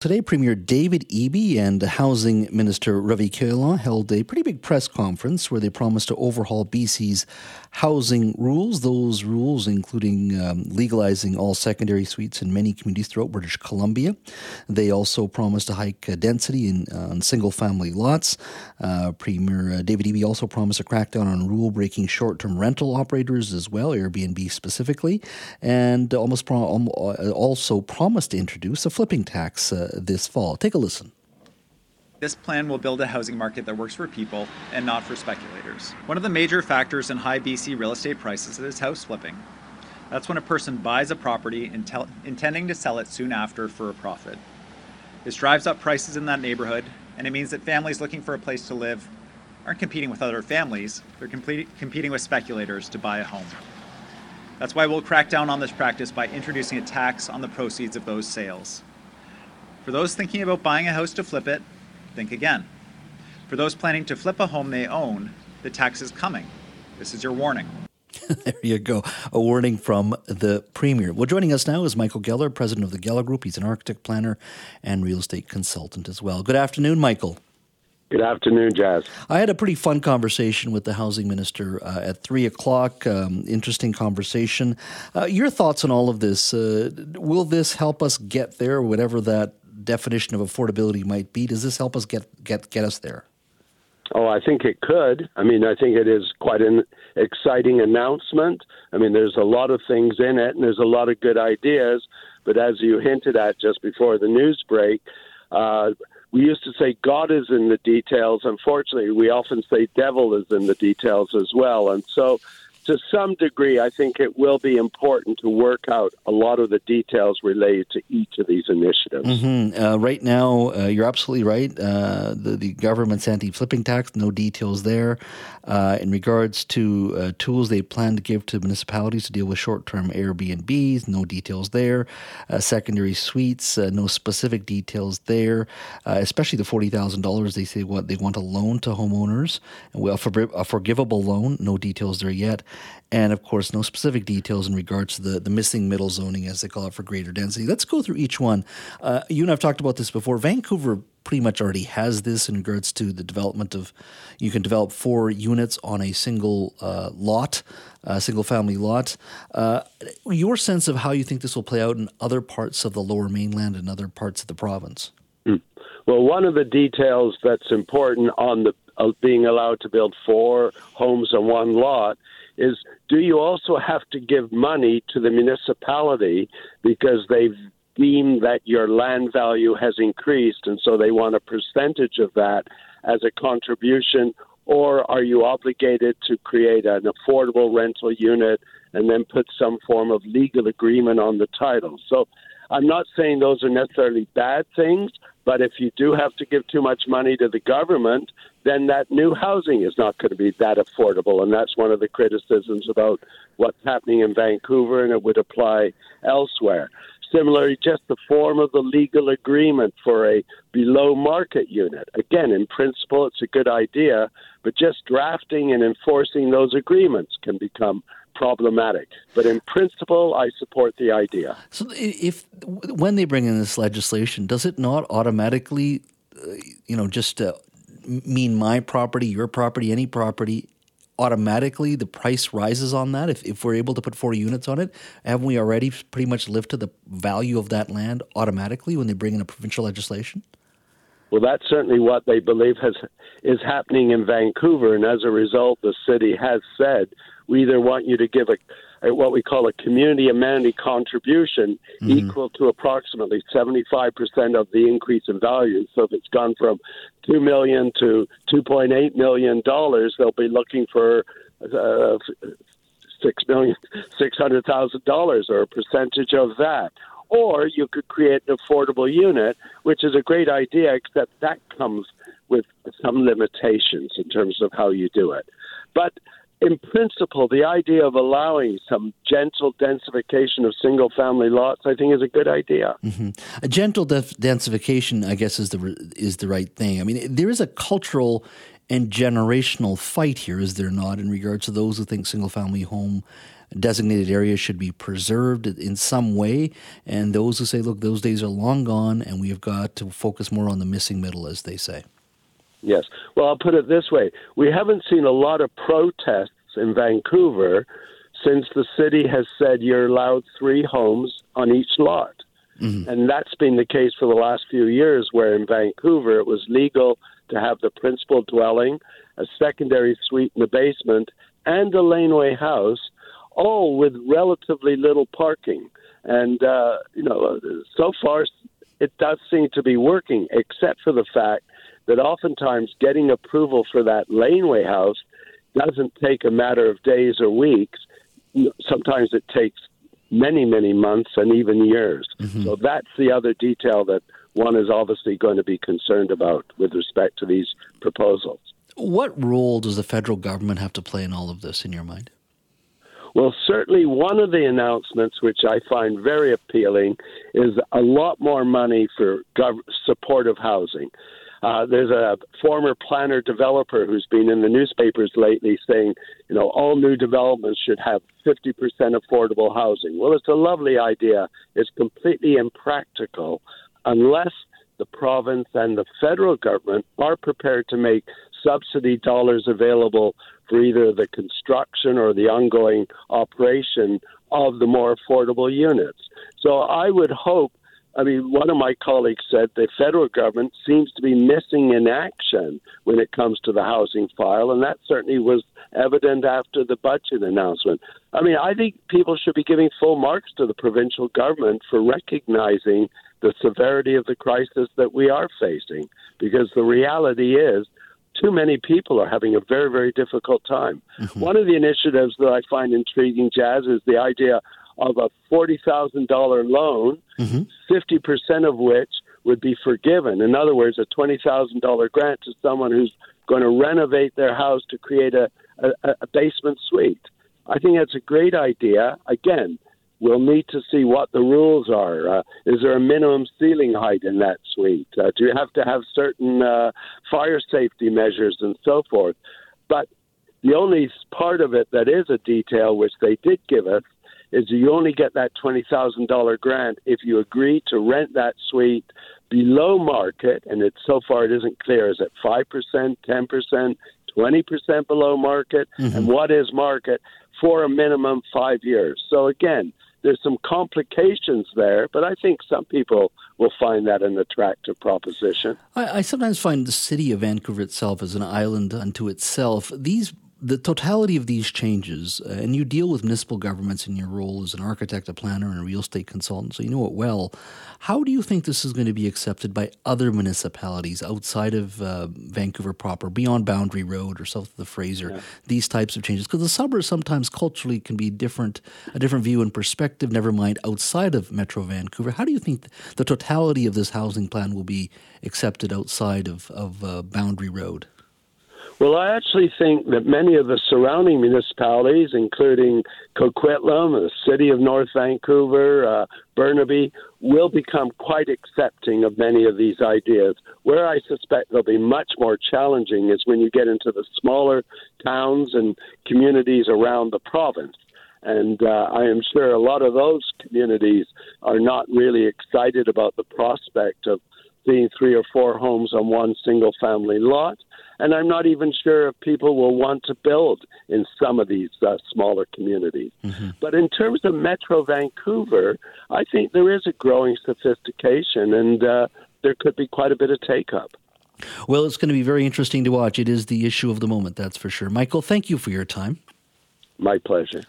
Today, Premier David Eby and Housing Minister Ravi Kahlon held a pretty big press conference where they promised to overhaul BC's housing rules. Those rules, including um, legalizing all secondary suites in many communities throughout British Columbia. They also promised to hike uh, density in uh, single family lots. Uh, Premier uh, David Eby also promised a crackdown on rule breaking short term rental operators as well, Airbnb specifically, and almost pro- uh, also promised to introduce a flipping tax uh, this fall. Take a listen. This plan will build a housing market that works for people and not for speculators. One of the major factors in high BC real estate prices is house flipping. That's when a person buys a property intel- intending to sell it soon after for a profit. This drives up prices in that neighborhood, and it means that families looking for a place to live aren't competing with other families, they're competing with speculators to buy a home. That's why we'll crack down on this practice by introducing a tax on the proceeds of those sales. For those thinking about buying a house to flip it, think again. For those planning to flip a home they own, the tax is coming. This is your warning. there you go. A warning from the Premier. Well, joining us now is Michael Geller, president of the Geller Group. He's an architect, planner, and real estate consultant as well. Good afternoon, Michael. Good afternoon, Jas. I had a pretty fun conversation with the housing minister uh, at three o'clock. Um, interesting conversation. Uh, your thoughts on all of this? Uh, will this help us get there, whatever that definition of affordability might be. Does this help us get get get us there? Oh, I think it could. I mean, I think it is quite an exciting announcement. I mean, there's a lot of things in it, and there's a lot of good ideas. But as you hinted at just before the news break, uh, we used to say God is in the details. Unfortunately, we often say devil is in the details as well. And so to some degree, I think it will be important to work out a lot of the details related to each of these initiatives. Mm-hmm. Uh, right now, uh, you're absolutely right. Uh, the, the government's anti flipping tax, no details there. Uh, in regards to uh, tools they plan to give to municipalities to deal with short term Airbnbs, no details there. Uh, secondary suites, no specific details there, especially the $40,000 they say what they want a loan to homeowners, for, a forgivable loan, no details there yet and of course, no specific details in regards to the, the missing middle zoning, as they call it, for greater density. Let's go through each one. Uh, you and I've talked about this before. Vancouver pretty much already has this in regards to the development of you can develop four units on a single uh, lot, a single family lot. Uh, your sense of how you think this will play out in other parts of the lower mainland and other parts of the province? Hmm. Well, one of the details that's important on the being allowed to build four homes on one lot is do you also have to give money to the municipality because they've deemed that your land value has increased and so they want a percentage of that as a contribution? Or are you obligated to create an affordable rental unit and then put some form of legal agreement on the title? So I'm not saying those are necessarily bad things, but if you do have to give too much money to the government, then that new housing is not going to be that affordable. And that's one of the criticisms about what's happening in Vancouver, and it would apply elsewhere. Similarly, just the form of the legal agreement for a below market unit. Again, in principle, it's a good idea, but just drafting and enforcing those agreements can become problematic. But in principle, I support the idea. So, if when they bring in this legislation, does it not automatically, uh, you know, just uh, mean my property, your property, any property? Automatically, the price rises on that. If, if we're able to put 40 units on it, haven't we already pretty much lifted the value of that land automatically when they bring in a provincial legislation? Well, that's certainly what they believe has is happening in Vancouver, and as a result, the city has said we either want you to give a, a what we call a community amenity contribution mm-hmm. equal to approximately 75% of the increase in value. So if it's gone from 2 million to 2.8 million dollars, they'll be looking for uh, six million six hundred thousand dollars or a percentage of that. Or you could create an affordable unit, which is a great idea, except that comes with some limitations in terms of how you do it. But in principle, the idea of allowing some gentle densification of single family lots, I think, is a good idea. Mm-hmm. A gentle def- densification, I guess, is the is the right thing. I mean, there is a cultural and generational fight here, is there not, in regards to those who think single family home designated areas should be preserved in some way, and those who say, look, those days are long gone, and we have got to focus more on the missing middle, as they say. Yes. Well, I'll put it this way we haven't seen a lot of protests in Vancouver since the city has said you're allowed three homes on each lot. Mm-hmm. And that's been the case for the last few years, where in Vancouver it was legal to have the principal dwelling, a secondary suite in the basement, and a laneway house, all with relatively little parking. And, uh, you know, so far it does seem to be working, except for the fact that oftentimes getting approval for that laneway house doesn't take a matter of days or weeks. Sometimes it takes many, many months and even years. Mm-hmm. So that's the other detail that one is obviously going to be concerned about with respect to these proposals. What role does the federal government have to play in all of this, in your mind? Well, certainly one of the announcements, which I find very appealing, is a lot more money for gov- supportive housing. Uh, there's a former planner developer who's been in the newspapers lately saying, you know, all new developments should have 50% affordable housing. Well, it's a lovely idea. It's completely impractical unless the province and the federal government are prepared to make subsidy dollars available for either the construction or the ongoing operation of the more affordable units. So I would hope I mean, one of my colleagues said the federal government seems to be missing in action when it comes to the housing file, and that certainly was evident after the budget announcement. I mean, I think people should be giving full marks to the provincial government for recognizing the severity of the crisis that we are facing, because the reality is too many people are having a very, very difficult time. Mm-hmm. One of the initiatives that I find intriguing, Jas, is the idea of a $40,000 loan, mm-hmm. 50% of which would be forgiven. In other words, a $20,000 grant to someone who's going to renovate their house to create a, a, a basement suite. I think that's a great idea. Again, we'll need to see what the rules are. Uh, is there a minimum ceiling height in that suite? Uh, do you have to have certain uh, fire safety measures and so forth? But the only part of it that is a detail, which they did give us, is you only get that $20,000 grant if you agree to rent that suite below market, and it's so far it isn't clear. Is it 5%, 10%, 20% below market? Mm-hmm. And what is market for a minimum five years? So again, there's some complications there, but I think some people will find that an attractive proposition. I, I sometimes find the city of Vancouver itself as an island unto itself. These the totality of these changes, uh, and you deal with municipal governments in your role as an architect, a planner, and a real estate consultant, so you know it well. How do you think this is going to be accepted by other municipalities outside of uh, Vancouver proper, beyond Boundary Road or south of the Fraser? Yeah. These types of changes, because the suburbs sometimes culturally can be different, a different view and perspective. Never mind outside of Metro Vancouver. How do you think the totality of this housing plan will be accepted outside of of uh, Boundary Road? Well, I actually think that many of the surrounding municipalities, including Coquitlam, the city of North Vancouver, uh, Burnaby, will become quite accepting of many of these ideas. Where I suspect they'll be much more challenging is when you get into the smaller towns and communities around the province. And uh, I am sure a lot of those communities are not really excited about the prospect of seeing three or four homes on one single family lot. And I'm not even sure if people will want to build in some of these uh, smaller communities. Mm-hmm. But in terms of Metro Vancouver, I think there is a growing sophistication and uh, there could be quite a bit of take up. Well, it's going to be very interesting to watch. It is the issue of the moment, that's for sure. Michael, thank you for your time. My pleasure.